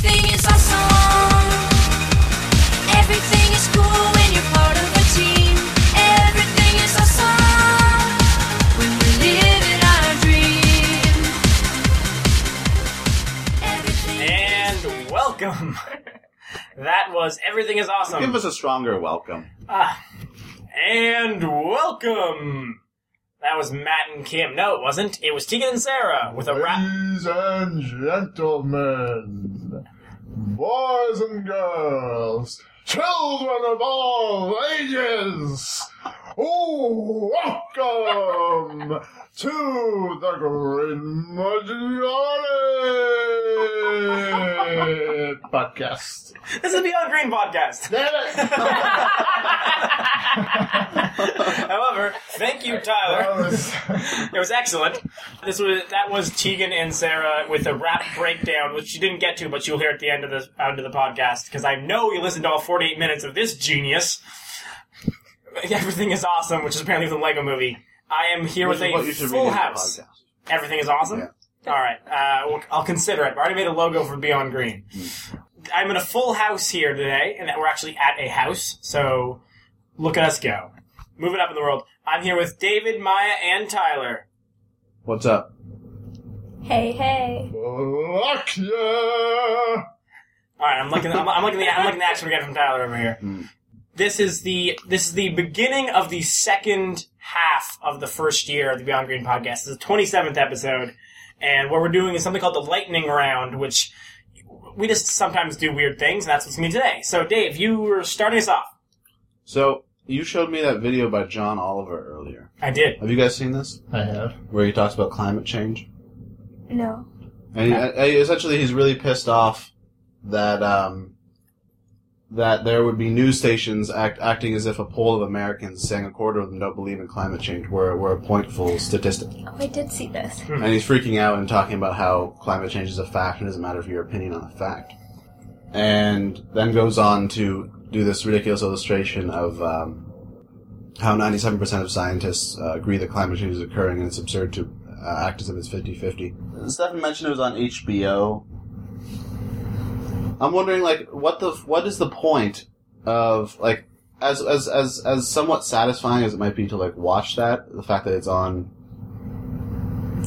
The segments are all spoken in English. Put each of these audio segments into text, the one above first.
Everything is awesome. Everything is cool when you're part of a team. Everything is awesome when we're living our dream. Everything And welcome. that was Everything is Awesome. Give us a stronger welcome. Ah. And welcome. That was Matt and Kim. No, it wasn't. It was Tegan and Sara with a rap. Ladies and gentlemen, boys and girls, children of all ages, welcome to the Green Majority podcast. This is the Beyond Green podcast. Damn it! However, thank you, That Tyler. was- It was excellent. This was that was Tegan and Sara with a rap breakdown, which you didn't get to, but you'll hear at the end of the end of the podcast because I know you listened to all 48 minutes of this genius. Everything is awesome, which is apparently the Lego Movie. I am here with Which is what a you should full read in the house. podcast. Everything is awesome. Yeah. All right, uh, well, I'll consider it. I already made a logo for Beyond Green. I'm in a full house here today, and we're actually at a house. So look at us go, moving up in the world. I'm here with David, Maya, and Tyler. What's up? Hey, hey. Fuck yeah! All right, I'm looking. I'm, I'm looking. The, I'm looking the action we get from Tyler over here. This is the this is the beginning of the second half of the first year of the Beyond Green podcast. This is the 27th episode, and what we're doing is something called the lightning round, which we just sometimes do weird things, and that's what's going to be today. So, Dave, you were starting us off. So, you showed me that video by John Oliver earlier. I did. Have you guys seen this? I have. Where he talks about climate change? No. And he, uh, essentially, he's really pissed off that um, that there would be news stations act, acting as if a poll of Americans saying a quarter of them don't believe in climate change were, were a pointful statistic. Oh, I did see this. And he's freaking out and talking about how climate change is a fact and it doesn't matter if your opinion on a fact. And then goes on to do this ridiculous illustration of um, how 97% of scientists uh, agree that climate change is occurring and it's absurd to uh, act as if it's 50-50. Stefan mentioned it was on HBO. I'm wondering, like, what the what is the point of like as as as as somewhat satisfying as it might be to like watch that the fact that it's on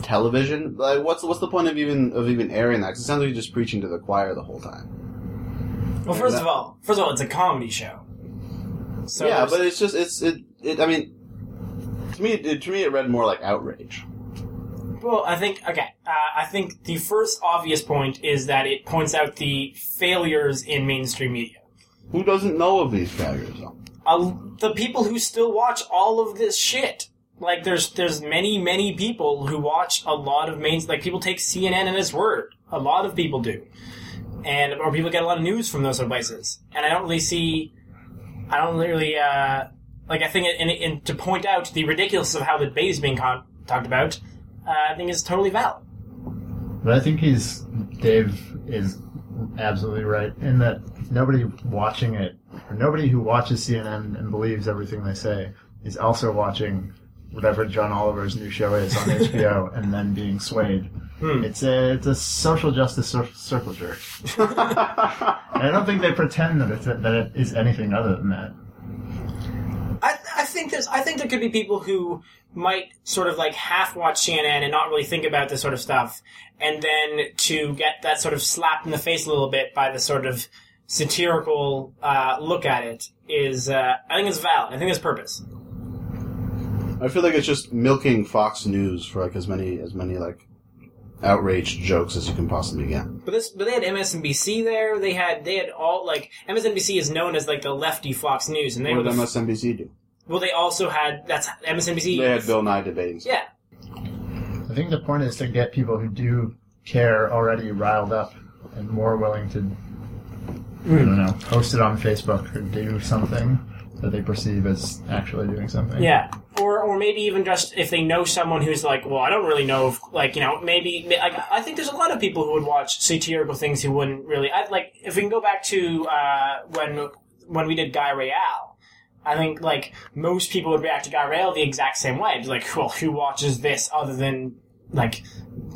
television. Like, what's what's the point of even of even airing that? 'Cause it sounds like you're just preaching to the choir the whole time. Well, first of all, first of all, it's a comedy show. So yeah, but it's just it's it, it I mean, to me it, to me it read more like outrage. Well, I think okay. Uh, I think the first obvious point is that it points out the failures in mainstream media. Who doesn't know of these failures? Though? Uh, the people who still watch all of this shit. Like, there's there's many many people who watch a lot of main. Like, people take CNN and its word. A lot of people do, and or people get a lot of news from those places. And I don't really see. I don't really uh, like. I think, and, and to point out the ridiculousness of how the debate is being con- talked about, uh, I think is totally valid. But I think he's Dave is absolutely right in that nobody watching it, or nobody who watches CNN and believes everything they say, is also watching whatever John Oliver's new show is on HBO and then being swayed. It's a it's a social justice cir- circle jerk. and I don't think they pretend that it's that it is anything other than that. Think there's I think there could be people who might sort of like half watch CNN and not really think about this sort of stuff, and then to get that sort of slapped in the face a little bit by the sort of satirical uh, look at it is uh, I think it's valid. I think it's purpose. I feel like it's just milking Fox News for like as many as many like outraged jokes as you can possibly get. But this, but they had MSNBC there. They had they had all like MSNBC is known as like the lefty Fox News, and they What were did the, MSNBC do? Well. They also had that's MSNBC. They had Bill Nye debating. Yeah, I think the point is to get people who do care already riled up and more willing to, I don't know, post it on Facebook or do something that they perceive as actually doing something. Yeah, or or maybe even just if they know someone who's like, well, I don't really know, if, like you know, maybe like I think there's a lot of people who would watch satirical things who wouldn't really. I, like if we can go back to uh, when when we did Guy Real, I think like most people would react to Guy Real the exact same way. It's like, well, who watches this other than like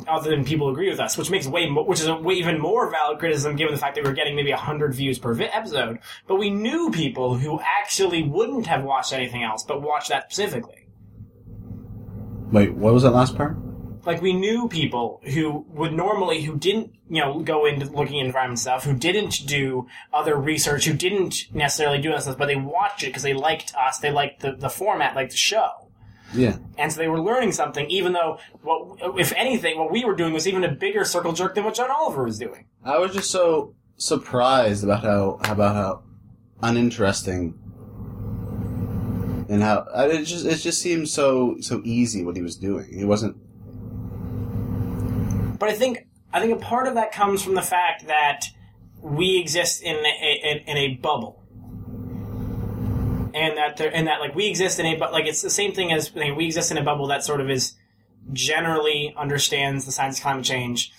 other than people agree with us, which makes way mo- which is a way even more valid criticism given the fact that we're getting maybe hundred views per vi- episode. But we knew people who actually wouldn't have watched anything else, but watched that specifically. Wait, what was that last part? Like we knew people who would normally who didn't you know go into looking at environment stuff, who didn't do other research, who didn't necessarily do this, but they watched it because they liked us, they liked the, the format, like the show. Yeah. And so they were learning something, even though, what, if anything, what we were doing was even a bigger circle jerk than what John Oliver was doing. I was just so surprised about how about how uninteresting and how it just it just seemed so so easy what he was doing. He wasn't. But I think, I think a part of that comes from the fact that we exist in a, in, in a bubble. And that there, and that like we exist in a, but like it's the same thing as like, we exist in a bubble that sort of is generally understands the science of climate change,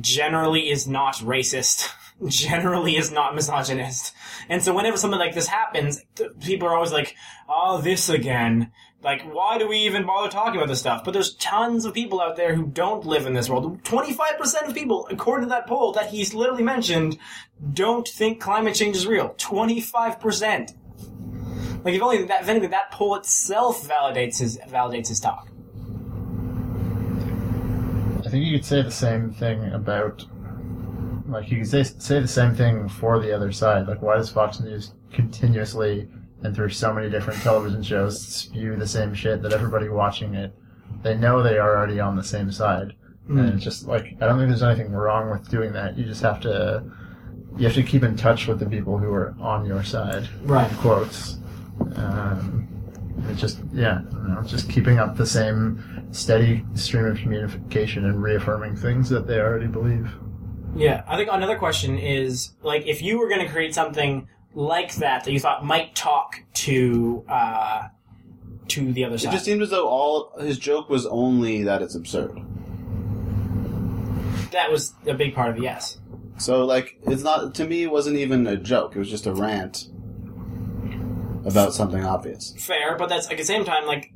generally is not racist, generally is not misogynist. And so whenever something like this happens, th- people are always like, oh, this again. Like, why do we even bother talking about this stuff? But there's tons of people out there who don't live in this world. 25% of people, according to that poll that he's literally mentioned, don't think climate change is real. 25%. Like, if only that, if anything, that poll itself validates his, validates his talk. I think you could say the same thing about, like, you could say, say the same thing for the other side. Like, why does Fox News continuously and through so many different television shows spew the same shit that everybody watching it, they know they are already on the same side. And it's just like, I don't think there's anything wrong with doing that. You just have to, you have to keep in touch with the people who are on your side. Right. Quotes. Um, it's just, yeah, I know, just keeping up the same steady stream of communication and reaffirming things that they already believe. Yeah, I think another question is like if you were going to create something like that that you thought might talk to uh, to the other side. It side. just seemed as though all his joke was only that it's absurd. that was a big part of it. Yes. So like, it's not to me. It wasn't even a joke. It was just a rant about something obvious. fair, but that's like at the same time, like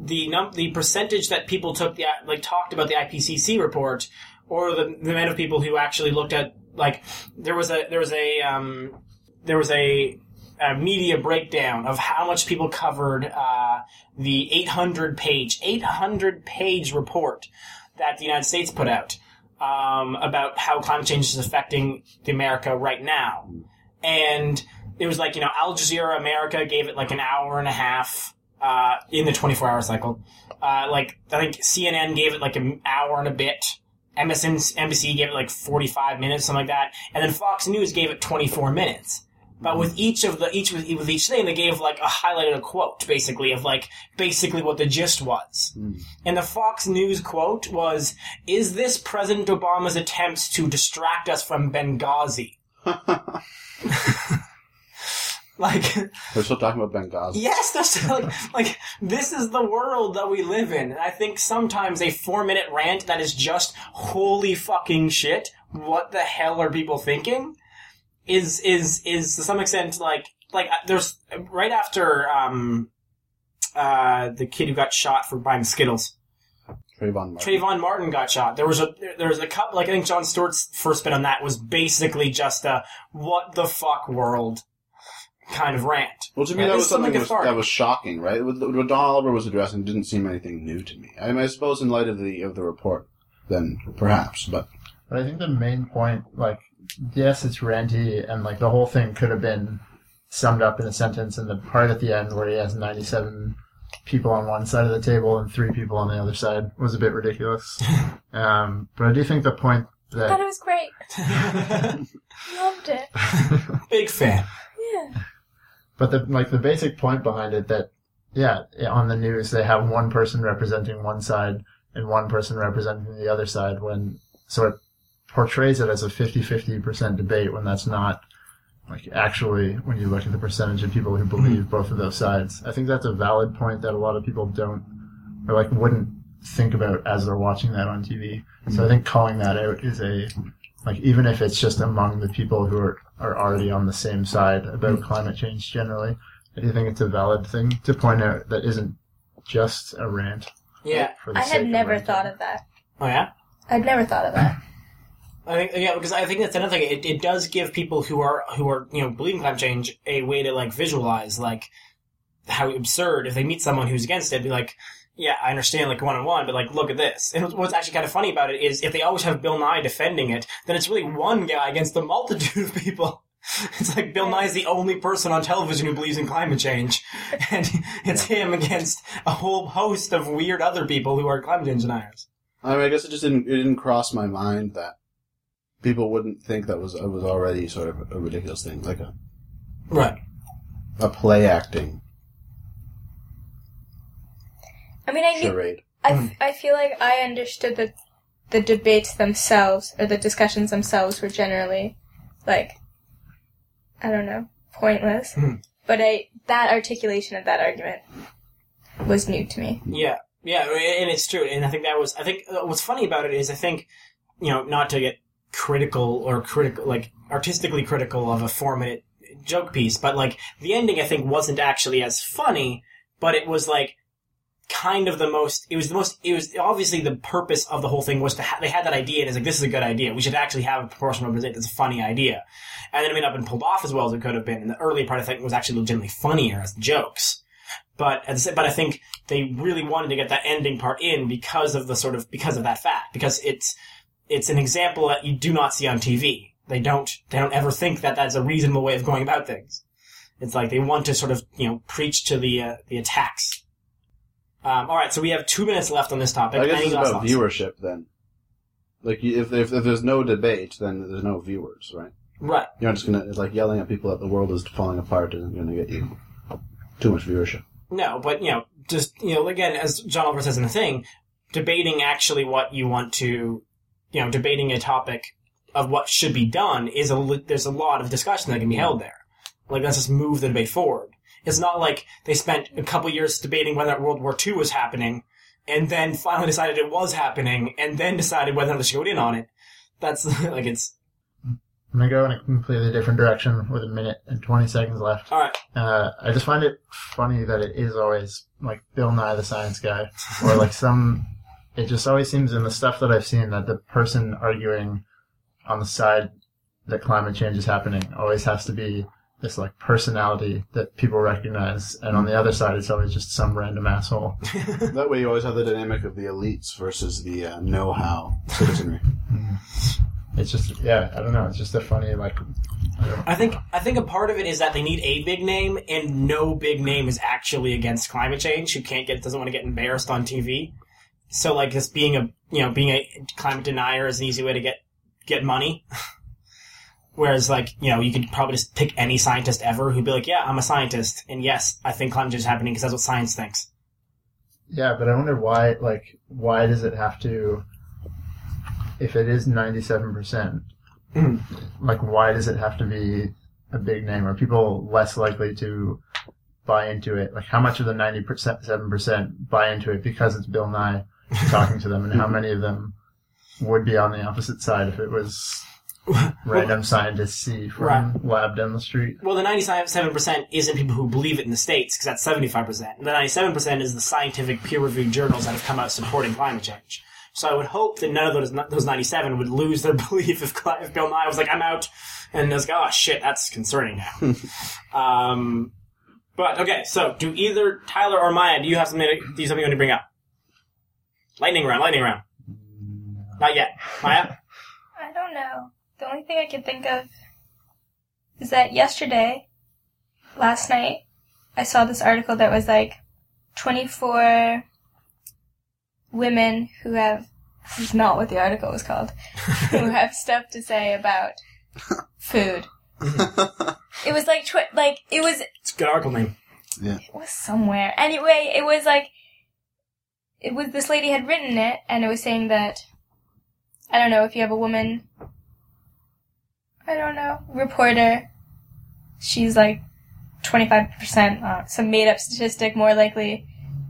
the num- the percentage that people took the like talked about the IPCC report, or the the amount of people who actually looked at like there was a there was a um, there was a, a media breakdown of how much people covered uh, the 800 page 800 page report that the United States put out um, about how climate change is affecting the America right now, and it was like you know Al Jazeera America gave it like an hour and a half uh, in the 24 hour cycle. Uh, like I think CNN gave it like an hour and a bit. MSNBC gave it like 45 minutes, something like that, and then Fox News gave it 24 minutes. But mm-hmm. with each of the each with, with each thing, they gave like a highlighted a quote, basically of like basically what the gist was. Mm. And the Fox News quote was, "Is this President Obama's attempts to distract us from Benghazi?" like, they're still talking about Benghazi. yes, that's like, like this is the world that we live in. And I think sometimes a four-minute rant that is just holy fucking shit. What the hell are people thinking? Is is is to some extent like like uh, there's right after um uh the kid who got shot for buying Skittles. Trayvon Martin. Trayvon Martin got shot. There was a there- there was a couple like I think Jon Stewart's first bit on that was basically just a what the fuck world kind of rant. Well, to me, Right? that was is something that was, that was shocking, right? What, what Don Oliver was addressing didn't seem anything new to me. I, mean, I suppose in light of the of the report, then perhaps, but But I think the main point, like, yes, it's ranty, and like the whole thing could have been summed up in a sentence. And the part at the end where he has ninety-seven people on one side of the table and three people on the other side was a bit ridiculous. um, but I do think the point I thought that it was great. Loved it. Big fan. Yeah. But the like the basic point behind it that yeah, on the news they have one person representing one side and one person representing the other side when so it portrays it as a 50-50% debate when that's not like actually when you look at the percentage of people who hmm. believe both of those sides. I think that's a valid point that a lot of people don't or like wouldn't think about as they're watching that on TV. So I hmm. think calling that out is a like even if it's just among the people who are, are already on the same side about hmm. climate change generally, I do think it's a valid thing to point out that isn't just a rant. Yeah. For the I had never ranting. thought of that. Oh yeah. I'd never thought of that. I think yeah, because I think that's another thing. It, it does give people who are who are you know believing climate change a way to like visualize like how absurd if they meet someone who's against it, be like, yeah, I understand like one on one, but like look at this. And what's actually kind of funny about it is if they always have Bill Nye defending it, then it's really one guy against a multitude of people. It's like Bill Nye's the only person on television who believes in climate change, and it's him against a whole host of weird other people who are climate change deniers. I mean, I guess it just didn't it didn't cross my mind that people wouldn't think that was it was already sort of a ridiculous thing, like a Right. a play acting I mean, I knew, charade. I, f- I feel like I understood that the debates themselves or the discussions themselves were generally like I don't know pointless, Mhm. but I that articulation of that argument was new to me. Yeah, yeah, and it's true. And I think that was. I think uh, what's funny about it is I think you know not to get critical or critical like artistically critical of a four minute joke piece, but like the ending I think wasn't actually as funny, but it was like kind of the most it was the most it was obviously the purpose of the whole thing was to ha- they had that idea and it's like this is a good idea. We should actually have a proportional representation that's a funny idea. And then it may not have been pulled off as well as it could have been. And the early part I think was actually legitimately funnier as jokes. But but I think they really wanted to get that ending part in because of the sort of because of that fact because it's it's an example that you do not see on TV they don't they don't ever think that that's a reasonable way of going about things it's like they want to sort of you know preach to the uh, the attacks um, all right, so we have two minutes left on this topic. I guess Any it's about thoughts? viewership then. Like if, if if there's no debate, then there's no viewers, right? Right. You're not just gonna it's like yelling at people that the world is falling apart isn't gonna get you too much viewership. No, but you know, just you know, again, as John Oliver says in the thing, debating actually what you want to, you know, debating a topic of what should be done is a there's a lot of discussion that can be held there. Like let's just move the debate forward. It's not like they spent a couple years debating whether World War II was happening, and then finally decided it was happening, and then decided whether or they should go in on it. That's like it's I'm gonna go in a completely different direction with a minute and 20 seconds left. all right. Uh, I just find it funny that it is always like Bill Nye the Science Guy, or like some. It just always seems in the stuff that I've seen that the person arguing on the side that climate change is happening always has to be this like personality that people recognize, and on the other side it's always just some random asshole. that way you always have the dynamic of the elites versus the uh, know-how citizenry. It's just yeah, I don't know. It's just a funny like. I don't, I think I think a part of it is that they need a big name, and no big name is actually against climate change. Who can't get doesn't want to get embarrassed on TV. So like this being a you know being a climate denier is an easy way to get get money. Whereas like you know you could probably just pick any scientist ever who'd be like, yeah, I'm a scientist, and yes, I think climate change is happening because that's what science thinks. Yeah, but I wonder why. Like, why does it have to? If it is ninety-seven percent, Mhm. like, why does it have to be a big name? Are people less likely to buy into it? Like, how much of the ninety seven percent buy into it because it's Bill Nye talking to them, and how many of them would be on the opposite side if it was random scientists C from Right. lab down the street? Well, the 97% isn't people who believe it in the States, because that's 75%. And the 97% is the scientific peer-reviewed journals that have come out supporting climate change. So I would hope that none of those those 97 would lose their belief if, cli- if Bill Nye was like, I'm out, and was like, oh shit, that's concerning now. um, but, okay, so do either Tyler or Maya, do you have something, to, do you have something you want to bring up? Lightning round, lightning round. Not yet. Maya? I don't know. The only thing I can think of is that yesterday, last night, I saw this article that was like 24 women who have, this is not what the article was called, who have stuff to say about food. It was like, tw- like, it was It's a good article name. Yeah. it was somewhere. Anyway, it was like it was this lady had written it and it was saying that I don't know if you have a woman I don't know, reporter she's like 25% uh, some made up statistic more likely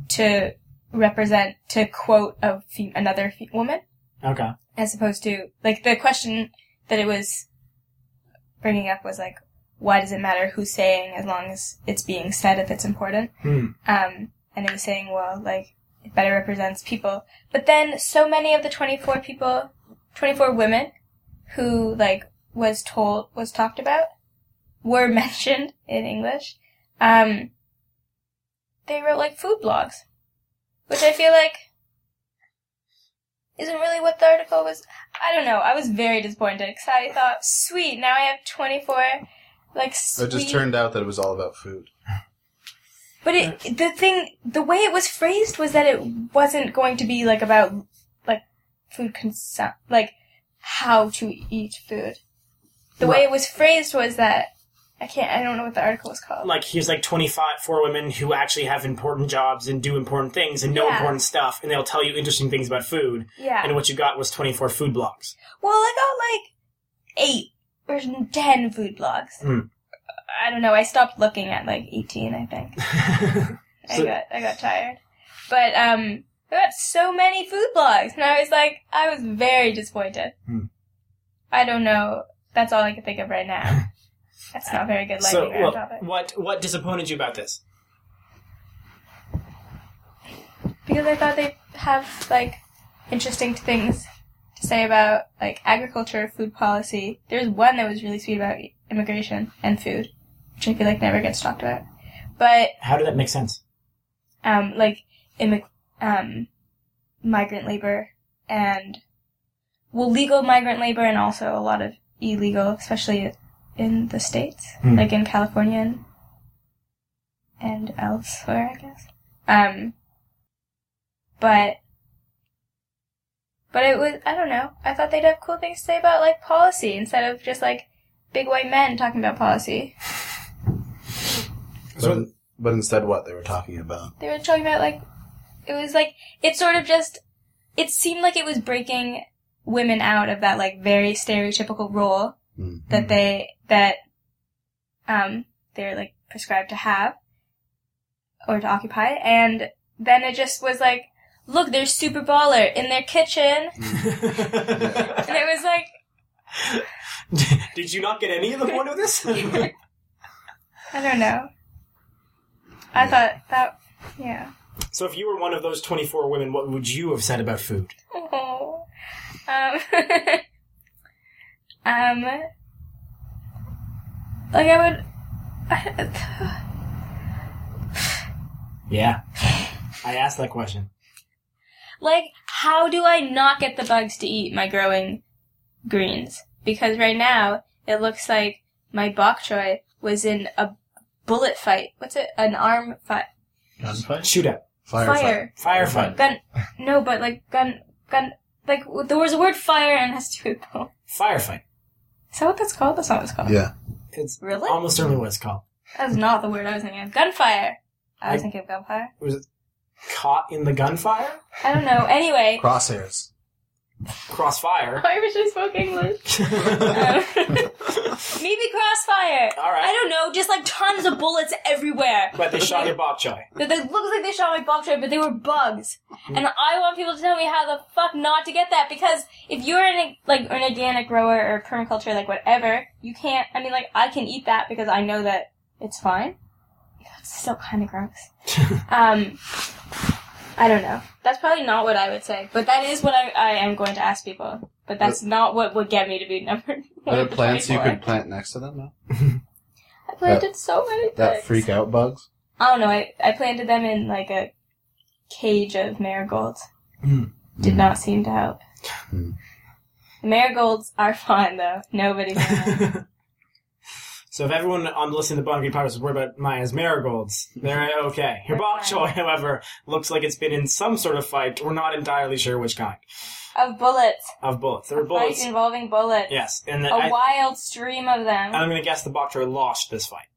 to represent to quote a fe- another fe- woman Okay. as opposed to like the question that it was bringing up was like why does it matter who's saying as long as it's being said if it's important Hmm. um and it was saying well like it better represents people. But then so many of the 24 people, 24 women who like was told, was talked about were mentioned in English. Um, they wrote like food blogs, which I feel like isn't really what the article was. I don't know. I was very disappointed because I thought, sweet, now I have 24 like sweet. It just turned out that it was all about food. But it, the thing, the way it was phrased was that it wasn't going to be like about like food consum, like how to eat food. The way it was phrased was that I can't. I don't know what the article was called. like here's like 25 four women who actually have important jobs and do important things and know Yeah. important stuff and they'll tell you interesting things about food yeah. and what you got was 24 food blogs Well, I got like eight or ten food blogs. Hmm. I don't know. I stopped looking at like eighteen. I think I got I got tired. But um, I got so many food blogs, and I was like, I was very disappointed. Hmm. I don't know. That's all I can think of right now. That's not very good so well, topic. what what disappointed you about this Because I thought they'd have like interesting things to say about like agriculture, food policy. There's one that was really sweet about immigration and food, which I feel like never gets talked about. But how did that make sense um, like immig- um, migrant labor and well, legal migrant labor and also a lot of illegal, especially in the states, Hmm. like in California and, and elsewhere, I guess. Um, but but it was I don't know. I thought they'd have cool things to say about like policy instead of just like big white men talking about policy. But, but instead, what they were talking about? They were talking about like it was like it sort of just it seemed like it was breaking women out of that like very stereotypical role Mm. that they that um they're like prescribed to have or to occupy and then it just was like look there's super baller in their kitchen and it was like did you not get any of the point of this i don't know i thought that yeah so if you were one of those 24 women what would you have said about food Oh. Um. um. Like I would. yeah i asked that question Like, how do I not get the bugs to eat my growing greens? Because right now it looks like my bok choy was in a bullet fight. What's it? An arm fight? Gunfight? shootout Fire. firefight Gun? No, but like gun. Gun. Like there was a word fire and it has to do with both. firefight Is that what that's called? That's not what it's called. Yeah. it's Really? almost certainly what it's called That's not the word I was thinking of. Gunfire. I was I- thinking of gunfire. was it caught in the gunfire I don't know. Anyway, Crosshairs. Crossfire why was I spoke English? Maybe crossfire. All right. I don't know. Just like tons of bullets everywhere. but they shot your bok choy That they looks like they shot my bok choy, but they were bugs. And I want people to tell me how the fuck not to get that because if you're an like an organic grower or permaculture, like whatever, you can't. I mean, like I can eat that because I know that it's fine. It's still kind of gross. um, I don't know. That's probably not what I would say, but that is what I, I am going to ask people. But that's not what would get me to be number. Are there one plants you 24. could plant next to them? No? I planted so many That things. freak out bugs? I don't know. I, I planted them in like a cage of marigolds. Mm. Did not seem to help. Mm. The marigolds are fine though. Nobody's in them. So if everyone on listening to the Green Pirates is worried about Maya's marigolds, they're okay. Your We're bok choy, however, looks like it's been in some sort of fight. We're not entirely sure which kind of bullets. of bullets. There were Fight bullets. involving bullets. Yes, and A I, wild stream of them. I'm going to guess the bok choy lost this fight.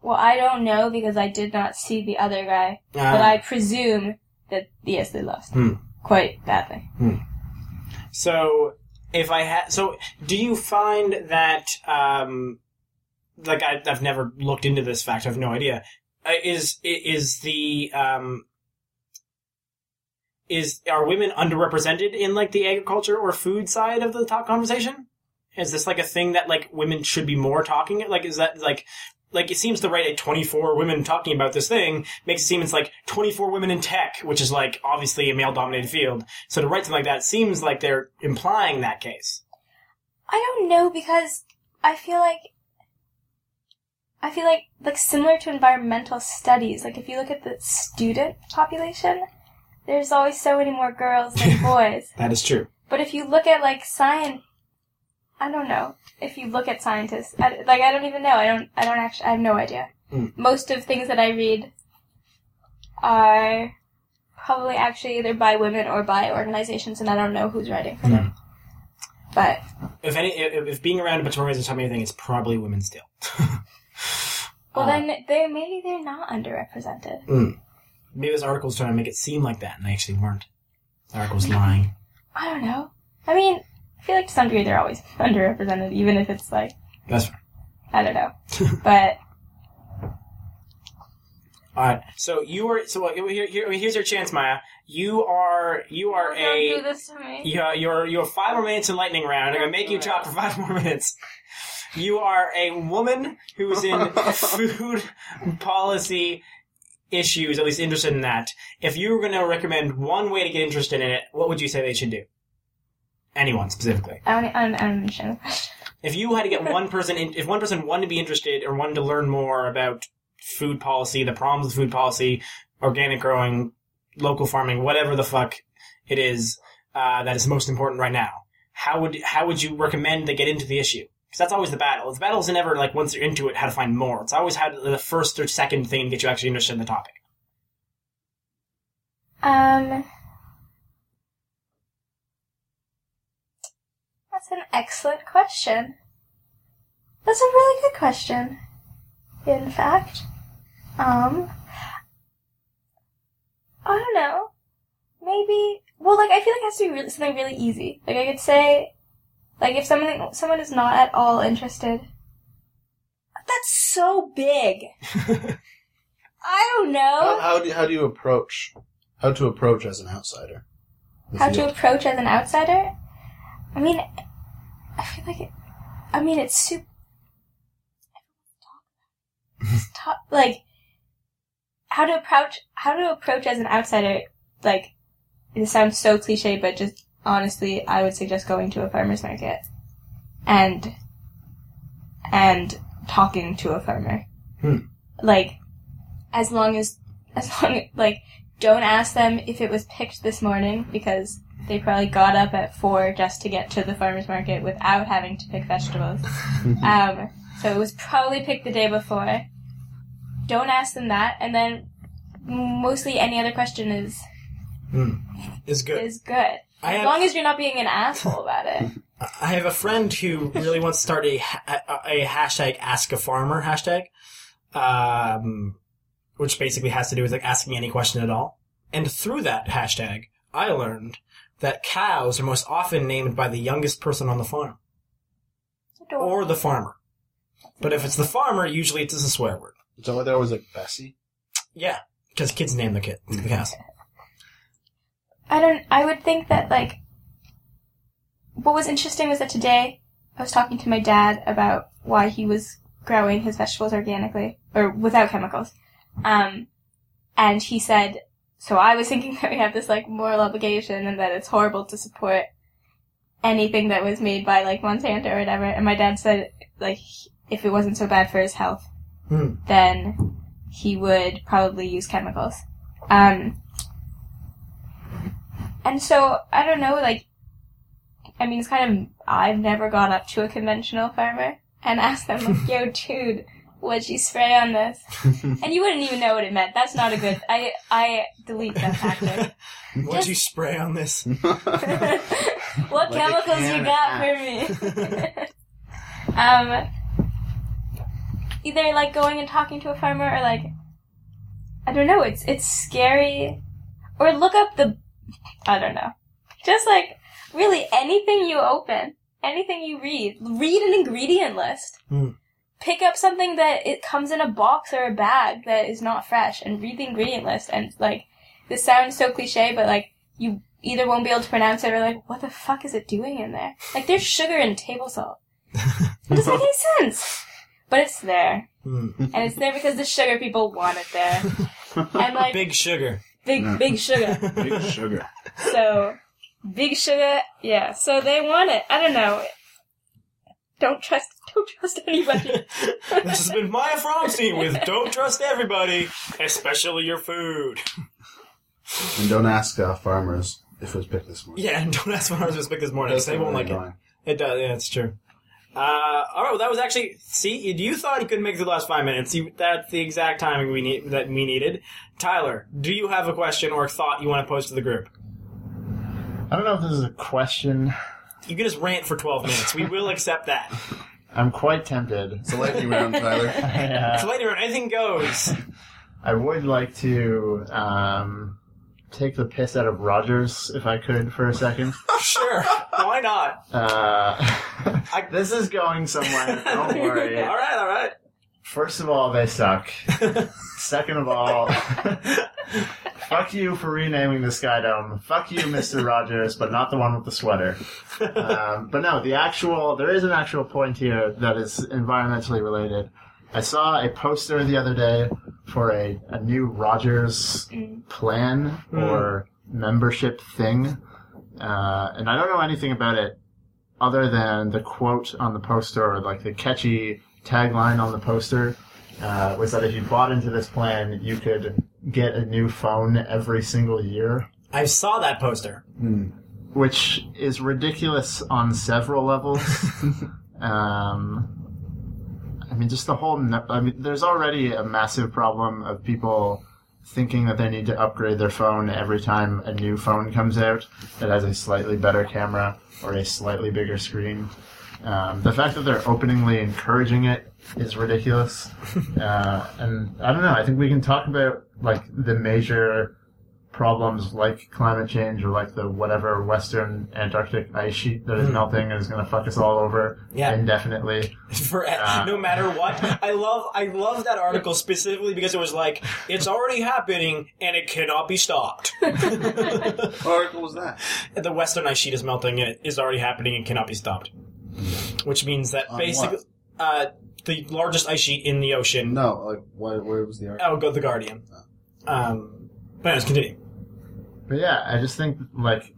well, I don't know because I did not see the other guy, but Uh, I presume that yes, they lost Hmm. quite badly. So if I had, so do you find that, um, like I, I've never looked into this fact. I have no idea. Uh, is is the um, is are women underrepresented in like the agriculture or food side of the top conversation? Is this like a thing that like women should be more talking? Like, is that like like it seems to write like 24 women talking about this thing makes it seem it's like 24 women in tech, which is like obviously a male dominated field. So to write something like that seems like they're implying that case. I don't know because I feel like I feel like like similar to environmental studies. Like if you look at the student population, there's always so many more girls than boys. That is true. But if you look at like science, I don't know. If you look at scientists, I, like I don't even know. I don't. I don't actually. I have no idea. Mm. Most of things that I read are probably actually either by women or by organizations, and I don't know who's writing for them. But If any, if, if being around a bunch of organizations taught me anything, it's probably women still. well, Uh, then they maybe they're not underrepresented. maybe this article's trying to make it seem like that, and they actually weren't. The article's lying. I don't know. I mean, I feel like to some degree they're always underrepresented, even if it's like That's fine. I don't know. but All right. So you are. So here, here, here's your chance, Maya. You are. You are don't do a. this to me. Yeah, you're you have five more minutes in lightning round. I'm gonna make you talk for five more minutes. You are a woman who's in food policy issues, at least interested in that. If you were gonna recommend one way to get interested in it, what would you say they should do? Anyone specifically. I don't, I don't, I don't understand the question. If you had to get one person, in, if one person wanted to be interested or wanted to learn more about food policy, the problems with food policy, organic growing, local farming, whatever the fuck it is uh, that is most important right now, how would how would you recommend they get into the issue? Because that's always the battle. The battle is never like once you're into it, how to find more. It's always how to, the first or second thing to get you actually interested in the topic. Um, that's an excellent question. That's a really good question. In fact, um, I don't know. Maybe. Well, like I feel like it has to be really, something really easy. Like I could say, like if someone someone is not at all interested. That's so big. I don't know. How, how do how do you approach how to approach as an outsider? how to approach as an outsider. I mean, I feel like it. I mean, it's super. It's top, like how to approach how to approach as an outsider. Like it sounds so cliche, but just honestly, I would suggest going to a farmer's market and and talking to a farmer. Hmm. Like as long as as long like don't ask them if it was picked this morning because they probably got up at four just to get to the farmer's market without having to pick vegetables. um, so it was probably picked the day before. Don't ask them that, and then mostly any other question is Is good. is good. I As have- long as you're not being an asshole about it. I have a friend who really wants to start a, a, a hashtag Ask a Farmer hashtag, um, which basically has to do with like asking any question at all. And through that hashtag, I learned that cows are most often named by the youngest person on the farm or the farmer. But if it's the farmer, usually it's a swear word. Is that why they're always like Bessie? Yeah, because kids name the kid the cows. I don't. I would think that like. What was interesting was that today I was talking to my dad about why he was growing his vegetables organically or without chemicals, um, and he said, "So I was thinking that we have this like moral obligation and that it's horrible to support anything that was made by like Monsanto or whatever." And my dad said, like, if it wasn't so bad for his health, Hmm. then he would probably use chemicals. Um, and so I don't know, like, I mean, it's kind of I've never gone up to a conventional farmer and asked them, like, "Yo, dude, what'd you spray on this?" And you wouldn't even know what it meant. That's not a good. I I delete that tactic. What'd you spray on this? what Like chemicals you got a for me? um, either like going and talking to a farmer, or like I don't know. It's it's scary. Or look up the I don't know. Just like really anything you open, anything you read, read an ingredient list. Hmm. Pick up something that it comes in a box or a bag that is not fresh, and read the ingredient list. And like this sounds so cliche, but like you either won't be able to pronounce it or like what the fuck is it doing in there? Like there's sugar in table salt. It doesn't make any sense. But it's there. Hmm. and it's there because the sugar people want it there, and like big, Big sugar. Big, big sugar. Big sugar. So big sugar, yeah. So they want it. I don't know. Don't trust. Don't trust anybody. This has been Maya Fromstein with Don't Trust Everybody, especially your food. And don't ask uh, farmers if it was picked this morning. Yeah, and don't ask farmers if it was picked to speak this morning. 'cause They won't like it. Annoying. It does, yeah, it's true. Uh, all right, well, that was actually. See, you thought you could make it the last five minutes. You, that's the exact timing we need that we needed. Tyler, do you have a question or a thought you want to pose to the group? I don't know if this is a question. You can just rant for twelve minutes. We will accept that. I'm quite tempted. It's a lightning round, Tyler. I, So uh, later, anything goes. I would like to um, take the piss out of Rogers if I could for a second. sure, why not? Uh, this is going somewhere. Don't worry. All right, all right. First of all, they suck. Second of all, fuck you for renaming the Sky Dome. Fuck you, Mr. Rogers, but not the one with the sweater. Um, but no, the actual, there is an actual point here that is environmentally related. I saw a poster the other day for a, a new Rogers plan or membership thing. Uh, and I don't know anything about it other than the quote on the poster or like the catchy tagline on the poster uh, was that if you bought into this plan, you could get a new phone every single year, I saw that poster. which is ridiculous on several levels. um, I mean, just the whole. No- I mean, there's already a massive problem of people thinking that they need to upgrade their phone every time a new phone comes out that has a slightly better camera or a slightly bigger screen. Um, the fact that they're openly encouraging it is ridiculous. uh, and I don't know. I think we can talk about like the major problems like climate change or like the whatever Western Antarctic ice sheet that is melting and is going to fuck us all over Yeah. indefinitely. For Ah. no matter what, I love I love that article specifically because it was like it's already happening and it cannot be stopped. What article was that? the western ice sheet is melting and it is already happening and cannot be stopped. Which means that On basically, uh, the largest ice sheet in the ocean. No, like what, where was the article? Oh, go the Guardian. Um, but anyways, continue. But yeah, I just think like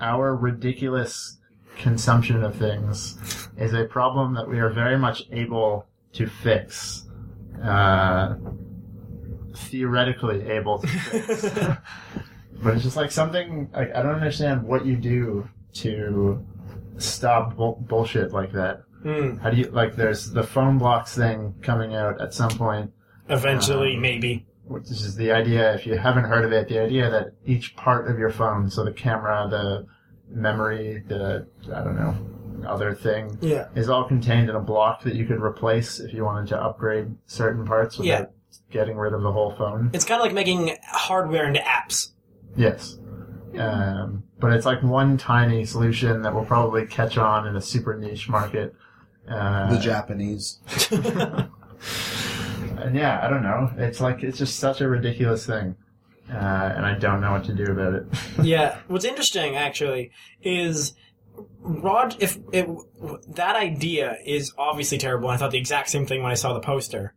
our ridiculous consumption of things is a problem that we are very much able to fix. Uh, theoretically able to fix. but it's just like something like I don't understand what you do to stop bull- bullshit like that. Hmm. How do you like? There's the Phonebloks thing coming out at some point, Eventually, Um, maybe. which is the idea. If you haven't heard of it, the idea that each part of your phone, so the camera, the memory, the I don't know, other thing, Yeah. is all contained in a block that you could replace if you wanted to upgrade certain parts without Yeah. getting rid of the whole phone. It's kind of like making hardware into apps. Yes. Um, but it's like one tiny solution that will probably catch on in a super niche market. Uh, The Japanese. and yeah, I don't know. It's like it's just such a ridiculous thing, uh, and I don't know what to do about it. yeah. What's interesting actually is Rod. If it, that idea is obviously terrible, and I thought the exact same thing when I saw the poster.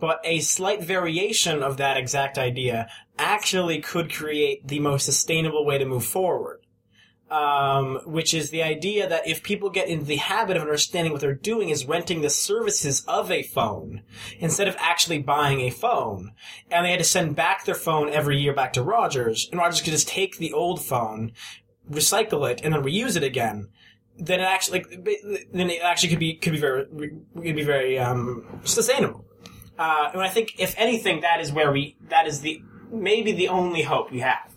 But a slight variation of that exact idea actually could create the most sustainable way to move forward. Um, which is the idea that if people get into the habit of understanding what they're doing is renting the services of a phone instead of actually buying a phone, and they had to send back their phone every year back to Rogers, and Rogers could just take the old phone, recycle it, and then reuse it again. Then it actually, like, then it actually could be could be very could be very um, sustainable. Uh, and I think, if anything, that is where we that is the maybe the only hope we have.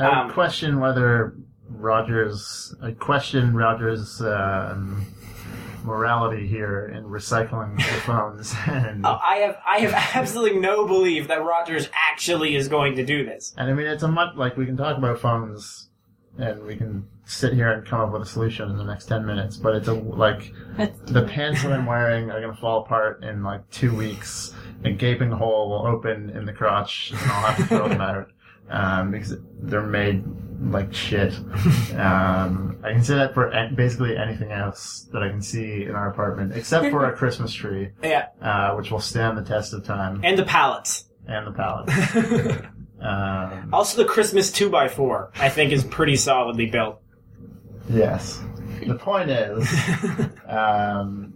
I Um, question whether Rogers. I question Rogers' um, morality here in recycling the phones. And Uh, I have I have absolutely no belief that Rogers actually is going to do this. and I mean, it's a much like we can talk about phones, and we can sit here and come up with a solution in the next ten minutes. But it's a like the pants that I'm wearing are gonna fall apart in like two weeks. A gaping hole will open in the crotch, and I'll have to throw them out um, because they're made like shit. um, I can say that for an- basically anything else that I can see in our apartment, except for a Christmas tree, Yeah, uh, which will stand the test of time, and the pallets. and the palette. Um, also, the Christmas two x four I think is pretty solidly built. yes. The point is, um,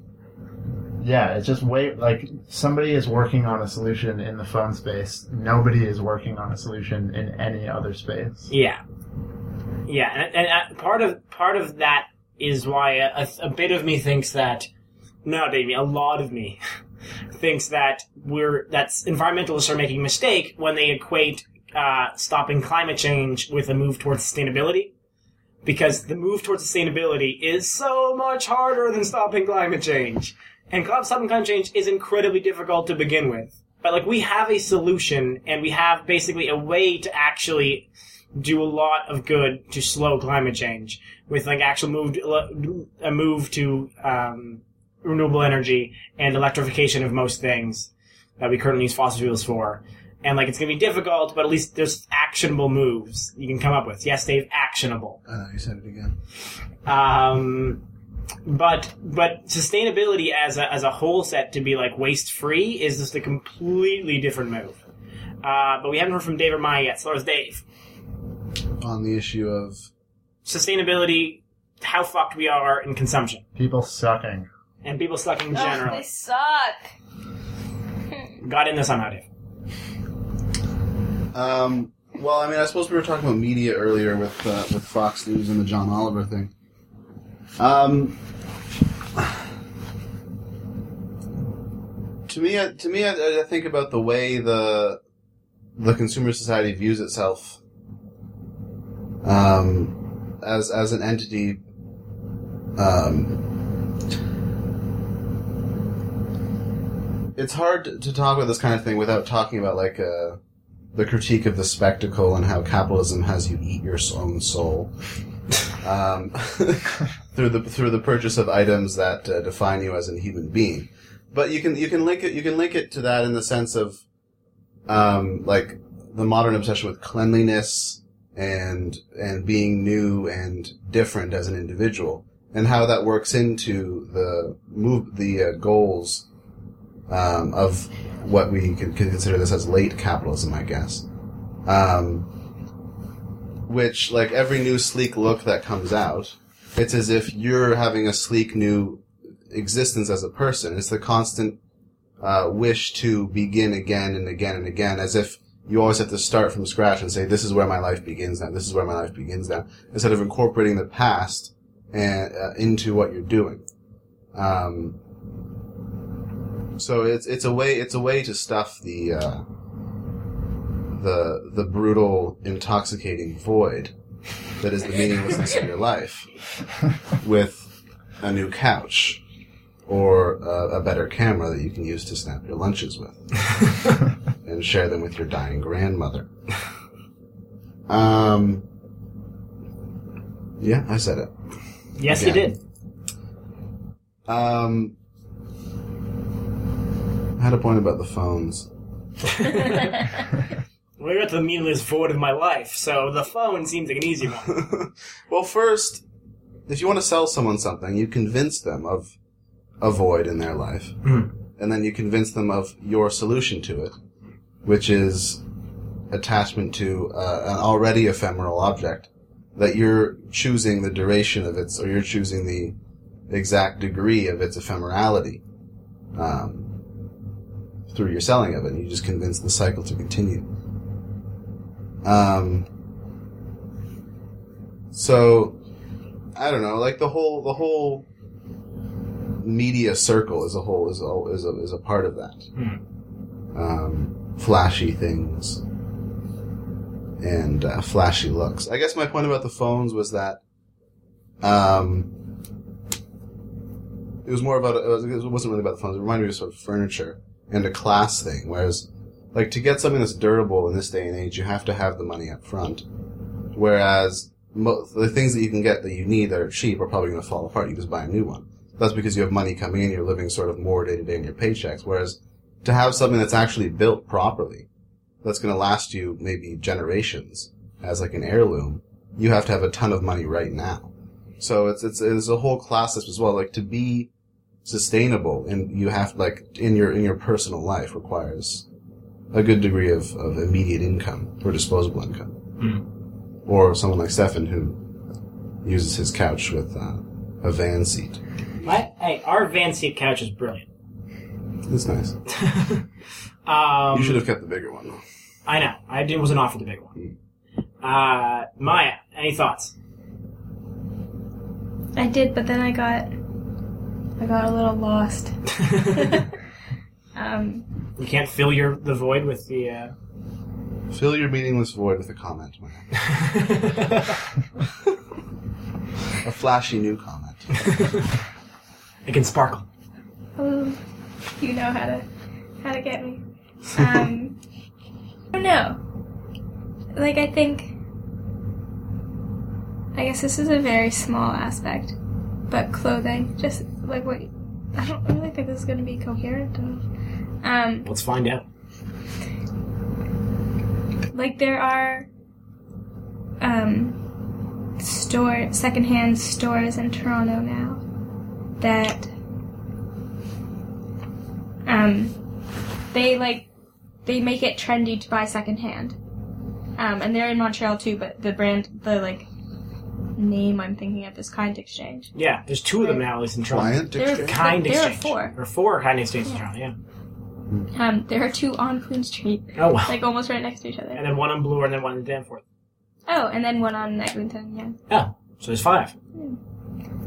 yeah, it's just wait. Like somebody is working on a solution in the phone space. Nobody is working on a solution in any other space. Yeah, yeah, and, and uh, part of part of that is why a, a bit of me thinks that, no, baby, a lot of me thinks that we're that environmentalists are making a mistake when they equate uh, stopping climate change with a move towards sustainability. Because the move towards sustainability is so much harder than stopping climate change. And stopping climate change is incredibly difficult to begin with. But like we have a solution and we have basically a way to actually do a lot of good to slow climate change with like actual move a move to um, renewable energy and electrification of most things that we currently use fossil fuels for. And like it's gonna be difficult, but at least there's actionable moves you can come up with. Yes, Dave, actionable. Uh, you said it again. Um, but but sustainability as a, as a whole set to be like waste free is just a completely different move. Uh, but we haven't heard from Dave or Maya yet. So there's Dave. On the issue of Sustainability, how fucked we are in consumption, People sucking. and people sucking Ugh, they suck. Got in there somehow, Dave. Um, well, I mean, I suppose we were talking about media earlier with uh, with Fox News and the John Oliver thing. Um, to me, to me, I, I think about the way the the consumer society views itself um, as as an entity. Um, it's hard to talk about this kind of thing without talking about like uh, the critique of the spectacle and how capitalism has you eat your own soul um, through the through the purchase of items that uh, define you as a human being. But you can you can link it you can link it to that in the sense of um, like the modern obsession with cleanliness and and being new and different as an individual and how that works into the move the uh, goals um, of what we can consider this as late capitalism, I guess. Um, which, like every new sleek look that comes out, it's as if you're having a sleek new existence as a person. It's the constant uh, wish to begin again and again and again, as if you always have to start from scratch and say, "This is where my life begins now. This is where my life begins now," instead of incorporating the past and uh, into what you're doing. Um, so it's it's a way it's a way to stuff the uh, the the brutal, intoxicating void that is the meaninglessness of your life with a new couch or uh, a better camera that you can use to snap your lunches with and share them with your dying grandmother. Um. Yeah, I said it. Yes, you did. Um, I had a point about the phones. We're at the meaningless void of my life, so the phone seems like an easy one. well, first, if you want to sell someone something, you convince them of a void in their life, Mhm. and then you convince them of your solution to it, which is attachment to uh, an already ephemeral object that you're choosing the duration of its, or you're choosing the exact degree of its ephemerality um, through your selling of it. And you just convince the cycle to continue. Um, so I don't know, like the whole the whole media circle as a whole is a is a, is a part of that. Um, flashy things and uh, flashy looks. I guess my point about the phones was that um, it was more about it, was, it wasn't really about the phones. It reminded me of sort of furniture and a class thing. Whereas, like to get something that's durable in this day and age, you have to have the money up front. Whereas mo- the things that you can get that you need that are cheap are probably going to fall apart. You just buy a new one. That's because you have money coming in. You're living sort of more day to day in your paychecks. Whereas to have something that's actually built properly, that's going to last you maybe generations as like an heirloom, you have to have a ton of money right now. So it's it's it's a whole class as well. Like to be sustainable, and you have like in your in your personal life requires a good degree of, of immediate income or disposable income. Or someone like Stefan who uses his couch with uh, a van seat. My, hey, our van seat couch is brilliant. It's nice. Um, you should have kept the bigger one. I know. I did, wasn't offered the big one. Uh, Maya, any thoughts? I did, but then I got I got a little lost. um, You can't fill your the void with the. Uh... Fill your meaningless void with a comment, Maya. A flashy new comment. it can sparkle. ooh, you know how to how to get me. Um, I don't know. Like I think. I guess this is a very small aspect, but clothing, just like what. I don't really think this is going to be coherent. Um, Let's find out. like there are um store secondhand stores in Toronto now that um they like they make it trendy to buy secondhand. Um and they're in Montreal too, but the brand the like name I'm thinking of is Kind Exchange. Yeah, there's two of them now, at least in Toronto. Client There, exchange. Kind there are exchange. four. Or four kind exchange in Toronto, yeah. Um there are two on Queen Street, Oh, wow. like almost right next to each other. and then one on Bloor and then one in Danforth. Oh, and then one on Eglinton, yeah. Oh, so there's five.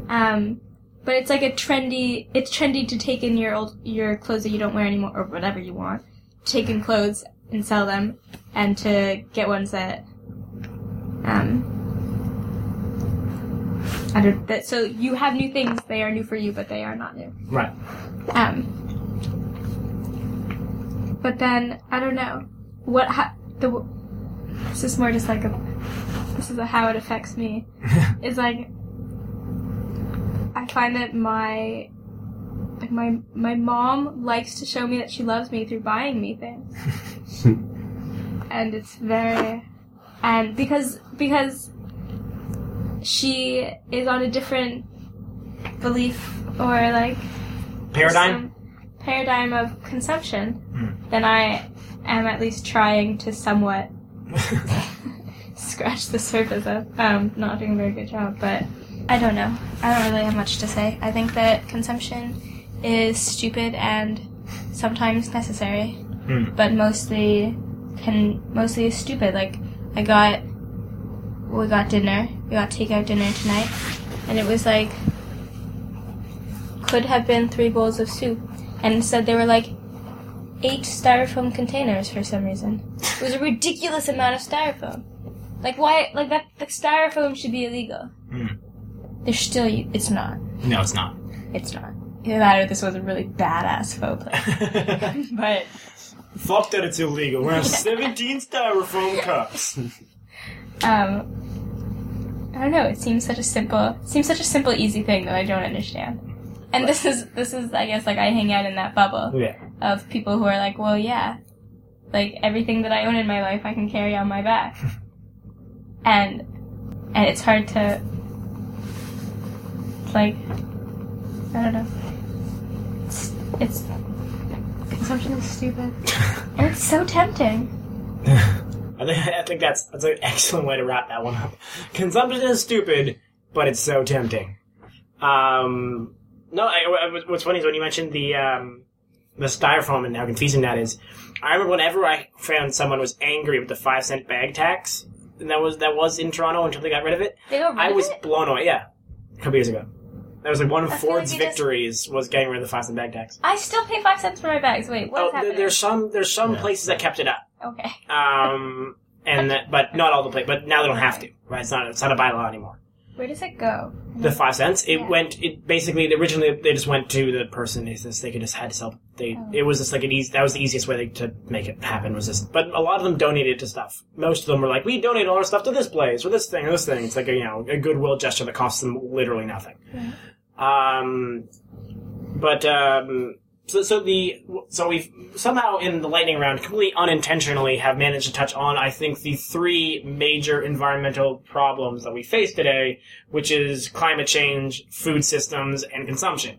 Um, but it's like a trendy. It's trendy to take in your old your clothes that you don't wear anymore, or whatever you want. Take in clothes and sell them, and to get ones that, um, Don't. That so you have new things. They are new for you, but they are not new. Right. Um, but then I don't know what ha- the. This is more just like a. This is a how it affects me. is like. I find that my. Like my my mom likes to show me that she loves me through buying me things, and it's very, and because because she is on a different belief or like Paradigm? paradigm of consumption, then I am at least trying to somewhat scratch the surface of. Um, not doing a very good job, but I don't know. I don't really have much to say. I think that consumption is stupid and sometimes necessary, Hmm. but mostly can mostly is stupid. Like I got, we got dinner. We got takeout dinner tonight, and it was like could have been three bowls of soup, and instead they were like eight styrofoam containers for some reason. It was a ridiculous amount of styrofoam. Like why? Like that? The styrofoam should be illegal. Hmm. There's still. It's not. No, it's not. It's not. Either that or this was a really badass faux play. but Fuck that it's illegal. We have 17 styrofoam cups. um, I don't know. It seems such a simple. Seems such a simple, easy thing that I don't understand. And this is this is I guess like I hang out in that bubble. Yeah. of people who are like, well, yeah, like everything that I own in my life, I can carry on my back, and and it's hard to it's like, I don't know. It's, it's consumption is stupid, and it's so tempting. I think, I think that's that's an excellent way to wrap that one up. Consumption is stupid, but it's so tempting. Um, no, I, I- what's funny is when you mentioned the um, the styrofoam and how confusing that is. I remember whenever I found someone was angry with the five cent bag tax, and that was that was in Toronto until they got rid of it. They got rid I of was it? blown away. Yeah, a couple years ago. That was like one of I Ford's like you just- victories was getting rid of the five cent bag tax. I still pay five cents for my bags. Wait, what's Oh, there- happening? there's some there's some Yeah. places that kept it up. Okay. Um, and that, but not all the places. But now they don't have to. Right? It's not it's not a bylaw anymore. Where does it go? The five cents. It Yeah. went. It basically originally they just went to the person. They they could just had to sell. They Oh. it was just like an easy. That was the easiest way to make it happen. Was just. But a lot of them donated to stuff. Most of them were like, we donate all our stuff to this place or this thing or this thing. It's like a you know a goodwill gesture that costs them literally nothing. Um, but um, so, so the so we've somehow in the lightning round completely unintentionally have managed to touch on I think the three major environmental problems that we face today, which is climate change, food systems, and consumption.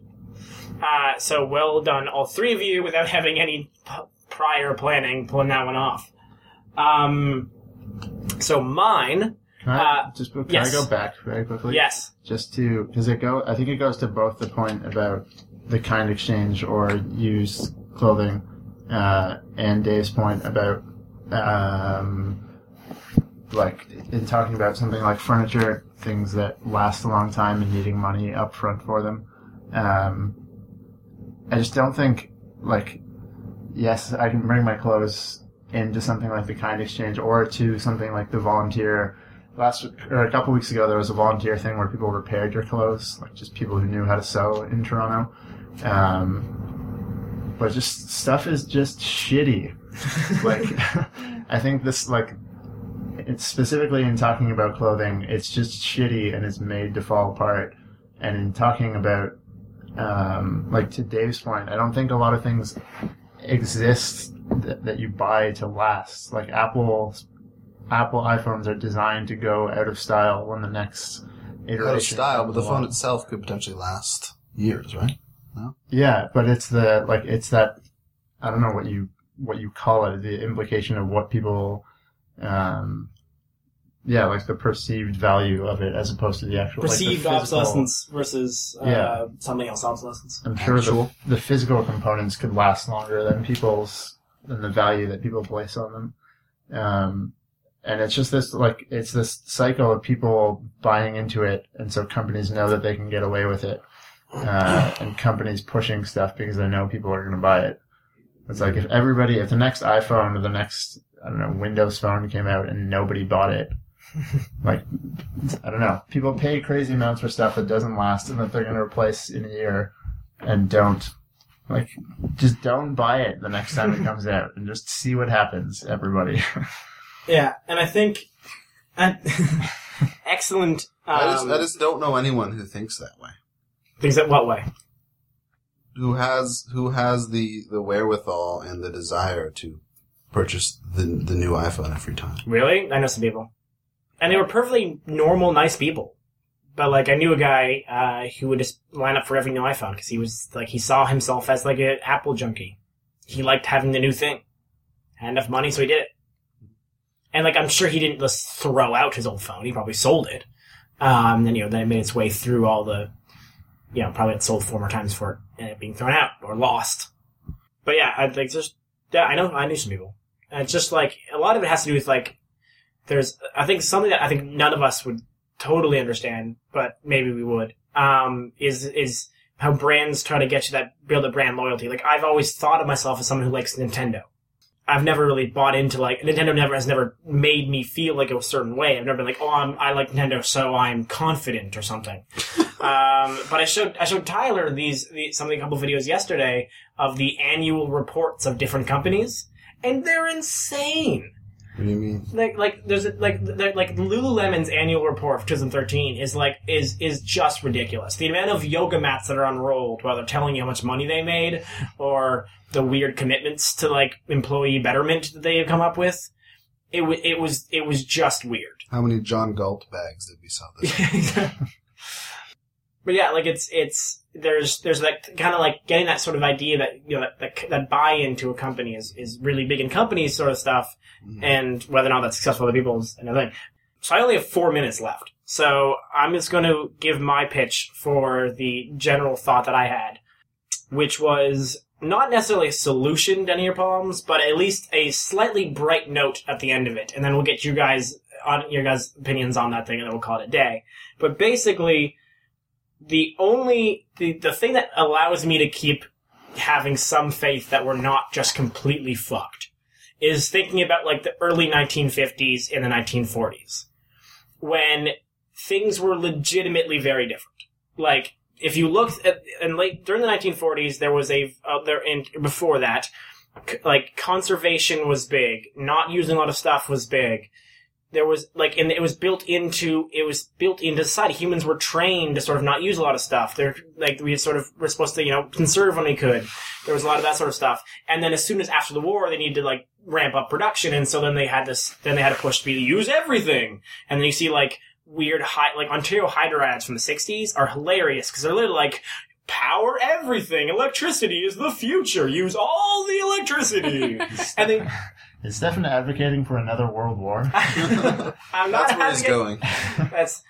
Uh, so well done, all three of you, without having any p- prior planning, pulling that one off. Um, so mine, Can I Uh, just can yes. I go back very quickly? yes, Just to because it go. I think it goes to both the point about the kind exchange or used clothing, uh, and Dave's point about um, like in talking about something like furniture, things that last a long time and needing money up front for them. Um, I just don't think like yes, I can bring my clothes into something like the kind exchange or to something like the volunteer. Last or a couple weeks ago, there was a volunteer thing where people repaired your clothes, like just people who knew how to sew in Toronto. Um, but just stuff is just shitty. like, I think this like it's specifically in talking about clothing, it's just shitty and it's made to fall apart. And in talking about, um, like to Dave's point, I don't think a lot of things exist that, that you buy to last. Like Apple, Apple iPhones are designed to go out of style when the next iteration Out of style, but the phone itself could potentially last years, right? Yeah, but it's the like it's that I don't know what you what you call it. The implication of what people, um, yeah, like the perceived value of it as opposed to the actual like, the perceived physical- obsolescence versus uh, Yeah. something else obsolescence. I'm sure the, the physical components could last longer than people's than the value that people place on them. Um, and it's just this like it's this cycle of people buying into it, and so companies know that they can get away with it, uh, and companies pushing stuff because they know people are going to buy it. It's like if everybody, if the next iPhone or the next I don't know Windows phone came out and nobody bought it, like I don't know, people pay crazy amounts for stuff that doesn't last and that they're going to replace in a year, and don't like just don't buy it the next time it comes out and just see what happens, everybody. Yeah, and I think uh, excellent. Um, I, just, I just don't know anyone who thinks that way. Things that what way? Who has who has the, the wherewithal and the desire to purchase the the new iPhone every time? Really? I know some people, and they were perfectly normal, nice people. But like, I knew a guy uh, who would just line up for every new iPhone because he was like, he saw himself as like an Apple junkie. He liked having the new thing, had enough money, so he did it. And like, I'm sure he didn't just throw out his old phone. He probably sold it. Um, then you know, then it made its way through all the, you know, probably it sold four more times for it being thrown out or lost. But yeah, I like just yeah, I know I knew some people. And it's just like a lot of it has to do with like there's I think something that I think none of us would totally understand, but maybe we would. Um, is is how brands try to get you that build a brand loyalty. Like I've always thought of myself as someone who likes Nintendo. I've never really bought into like Nintendo. Never has never made me feel like a certain way. I've never been like, oh, I'm, I like Nintendo, so I'm confident or something. um, but I showed I showed Tyler these, these some of the couple videos yesterday of the annual reports of different companies, and they're insane What do you mean? like like there's a- like there- like Lululemon's annual report for 2013 is like is is just ridiculous. The amount of yoga mats that are unrolled while they're telling you how much money they made, or the weird commitments to like employee betterment that they have come up with. It was it was it was just weird. How many John Galt bags did we sell this? but yeah, like it's it's there's there's that kind of like getting that sort of idea that you know that that, that buy into a company is is really big in companies sort of stuff, mm-hmm. and whether or not that's successful other people is another thing. So I only have four minutes left, so I'm just going to give my pitch for the general thought that I had, which was not necessarily a solution to any of your problems, but at least a slightly bright note at the end of it, and then we'll get you guys on your guys' opinions on that thing, and then we'll call it a day. But basically, the only the the thing that allows me to keep having some faith that we're not just completely fucked is thinking about like the early 1950s and the 1940s when things were legitimately very different. Like if you look at and late during the 1940s, there was a uh, there and before that, c- like conservation was big, not using a lot of stuff was big. There was like, and it was built into it was built into society. Humans were trained to sort of not use a lot of stuff. They're like we sort of were supposed to you know conserve when we could. There was a lot of that sort of stuff. And then as soon as after the war, they needed to like ramp up production, and so then they had this. Then they had to push to be use everything. And then you see like weird high like Ontario Hydro ads from the '60s are hilarious because they're literally like. Power everything. Electricity is the future. Use all the electricity. and they, Is Stefan advocating for another world war? I'm not That's where he's advocating- going. That's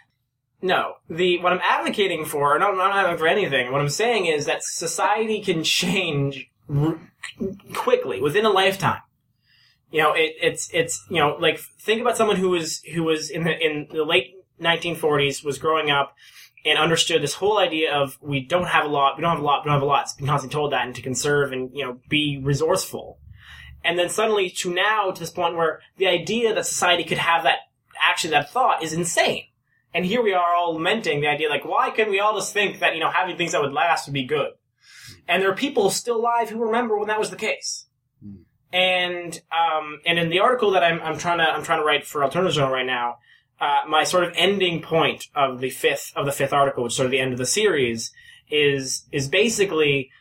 no. The what I'm advocating for, and I'm not advocating for anything. What I'm saying is that society can change r- quickly within a lifetime. You know, it, it's it's you know like think about someone who was who was in the in the late 1940s was growing up and understood this whole idea of we don't have a lot, we don't have a lot, we don't have a lot. It's been constantly told that and to conserve and you know be resourceful. And then suddenly to now to this point where the idea that society could have that actually that thought is insane. And here we are all lamenting the idea, like, why can we all just think that, you know, having things that would last would be good? And there are people still alive who remember when that was the case. And, um, and in the article that I'm, I'm trying to, I'm trying to write for Alternative Journal right now, uh, my sort of ending point of the fifth, of the fifth article, which is sort of the end of the series, is, is basically,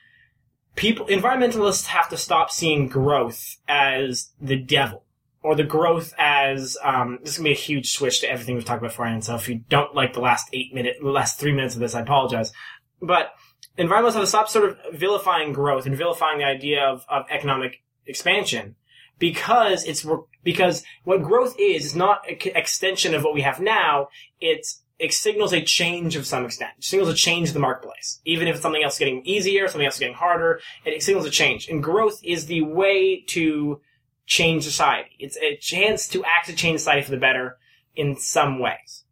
people, environmentalists have to stop seeing growth as the devil or the growth as um, this is gonna be a huge switch to everything we've talked about beforehand. So if you don't like the last eight minute, the last three minutes of this, I apologize. But environmentalists have to stop sort of vilifying growth and vilifying the idea of, of economic expansion because it's because what growth is is not an extension of what we have now. It's it signals a change of some extent. It signals a change in the marketplace. Even if it's something else getting easier, something else is getting harder, it signals a change. And growth is the way to change society. It's a chance to actually change society for the better in some ways.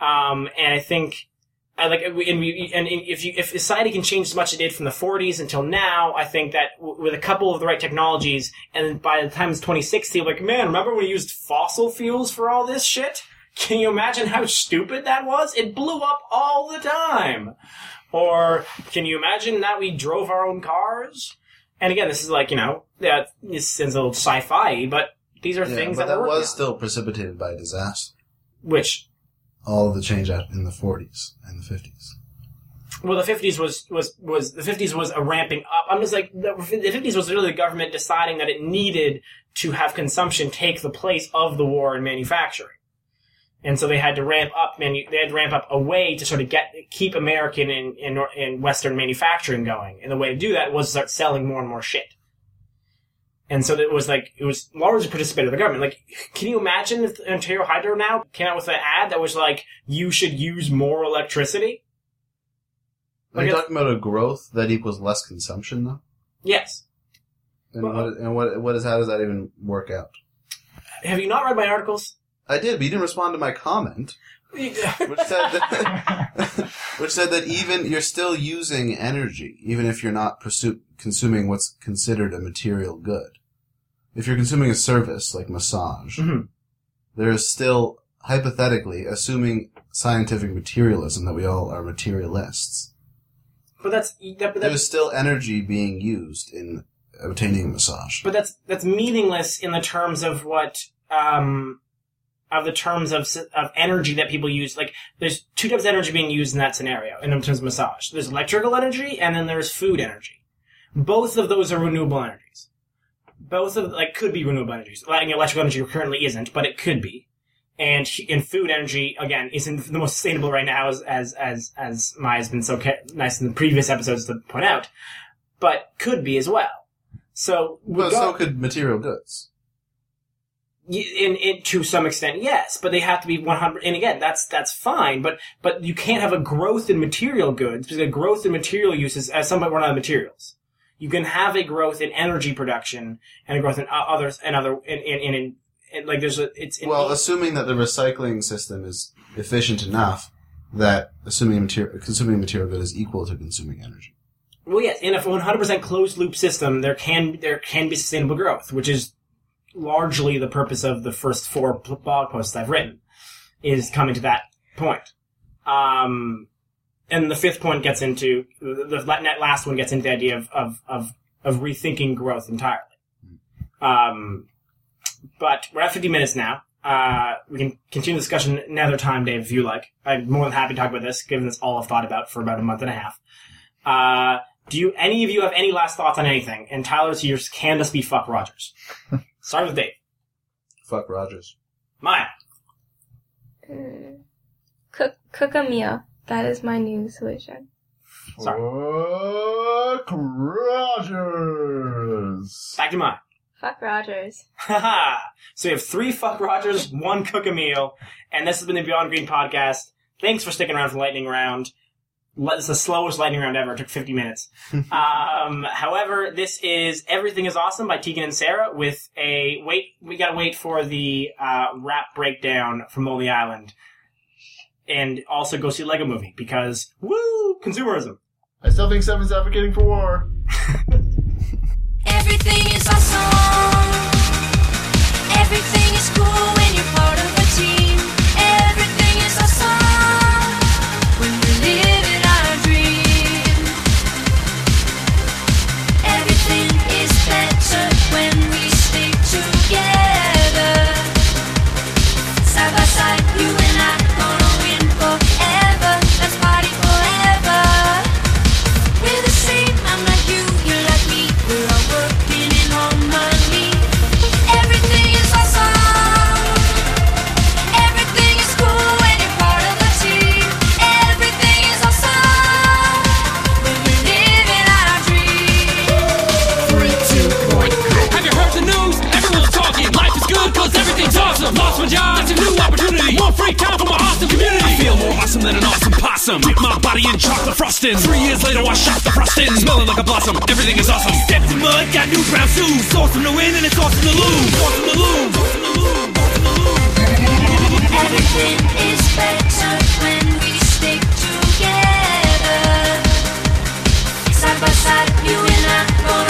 Um, and I think, I like, and, we, and if you, if society can change as much as it did from the 40s until now, I think that with a couple of the right technologies, and by the time it's 2060, like, man, remember when we used fossil fuels for all this shit? Can you imagine how stupid that was? It blew up all the time. Or can you imagine that we drove our own cars? And again, this is like, you know, that this sounds a little sci-fi, but these are Yeah, things but that, that was on. still precipitated by disaster. Which, All of the change out in the 40s and the 50s. well, the fifties was was was the fifties was a ramping up. I'm just like the the fifties was really the government deciding that it needed to have consumption take the place of the war in manufacturing, and so they had to ramp up. Manu- they had to ramp up a way to sort of get keep American and in, in, in Western manufacturing going, and the way to do that was to start selling more and more shit. And so it was like it was largely participated by the government. Like, can you imagine if Ontario Hydro now came out with an ad that was like, "You should use more electricity"? Are you talking about a growth that equals less consumption, though? Yes. And Well, what and what what is how does that even work out? Have you not read my articles? I did, but you didn't respond to my comment, which said that which said that even you're still using energy, even if you're not pursu- consuming what's considered a material good. If you're consuming a service like massage, Mhm. there is still hypothetically, assuming scientific materialism that we all are materialists, But that's that, but there's still energy being used in obtaining a massage. but that's that's meaningless in the terms of what um of the terms of of energy that people use. Like there's two types of energy being used in that scenario in terms of massage. There's electrical energy and then there's food energy. Both of those are renewable energies. Both of like could be renewable energies. Like electrical energy currently isn't, but it could be. And in food energy again isn't the most sustainable right now, as as as as Maya's been so ca- nice in the previous episodes to point out, but could be as well. So Well, so could material goods. In, in to some extent yes but they have to be 100 and again that's that's fine but but you can't have a growth in material goods because a growth in material uses as some run out of materials you can have a growth in energy production and a growth in others and other in in, in, in, like there's a it's Well, assuming that the recycling system is efficient enough that assuming material, consuming material good is equal to consuming energy. Well, yes, in a 100% closed loop system, there can there can be sustainable growth, which is largely the purpose of the first four blog posts I've written, is coming to that point. Um, and the fifth point gets into the, last one gets into the idea of of of, of rethinking growth entirely. Um, but we're at 50 minutes now. uh, we can continue the discussion another time, Dave, if you like. I'm more than happy to talk about this, given this all I've thought about for about a month and a half. Uh, do you, any of you have any last thoughts on anything? And Tyler, to yours, can this be fuck Rogers? Start with Dave. Fuck Rogers. Maya. Mm. Cook cook a meal. That is my new solution. Sorry. Fuck Rogers. Back to Maya. Fuck Rogers. Haha. so we have three fuck Rogers, one cook a meal, and this has been the Beyond Green podcast. Thanks for sticking around for the lightning round. Le- It's the slowest lightning round ever. It took 50 minutes. um, however, this is Everything is Awesome by Tegan and Sara with a wait, we gotta wait for the, uh, rap breakdown from Lonely Island. And also go see Lego Movie because, woo, consumerism. I still think Seven's advocating for war. Everything is awesome. Awesome. Dip my body in chocolate frosting. Three years later, I shot the frosting. Smelling like a blossom. Everything is awesome. Stepped in mud, got new brown shoes. Awesome to win and it's awesome to lose. Awesome to lose. Awesome to lose. Awesome to lose. Everything is better when we stick together. Side by side, you and I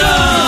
is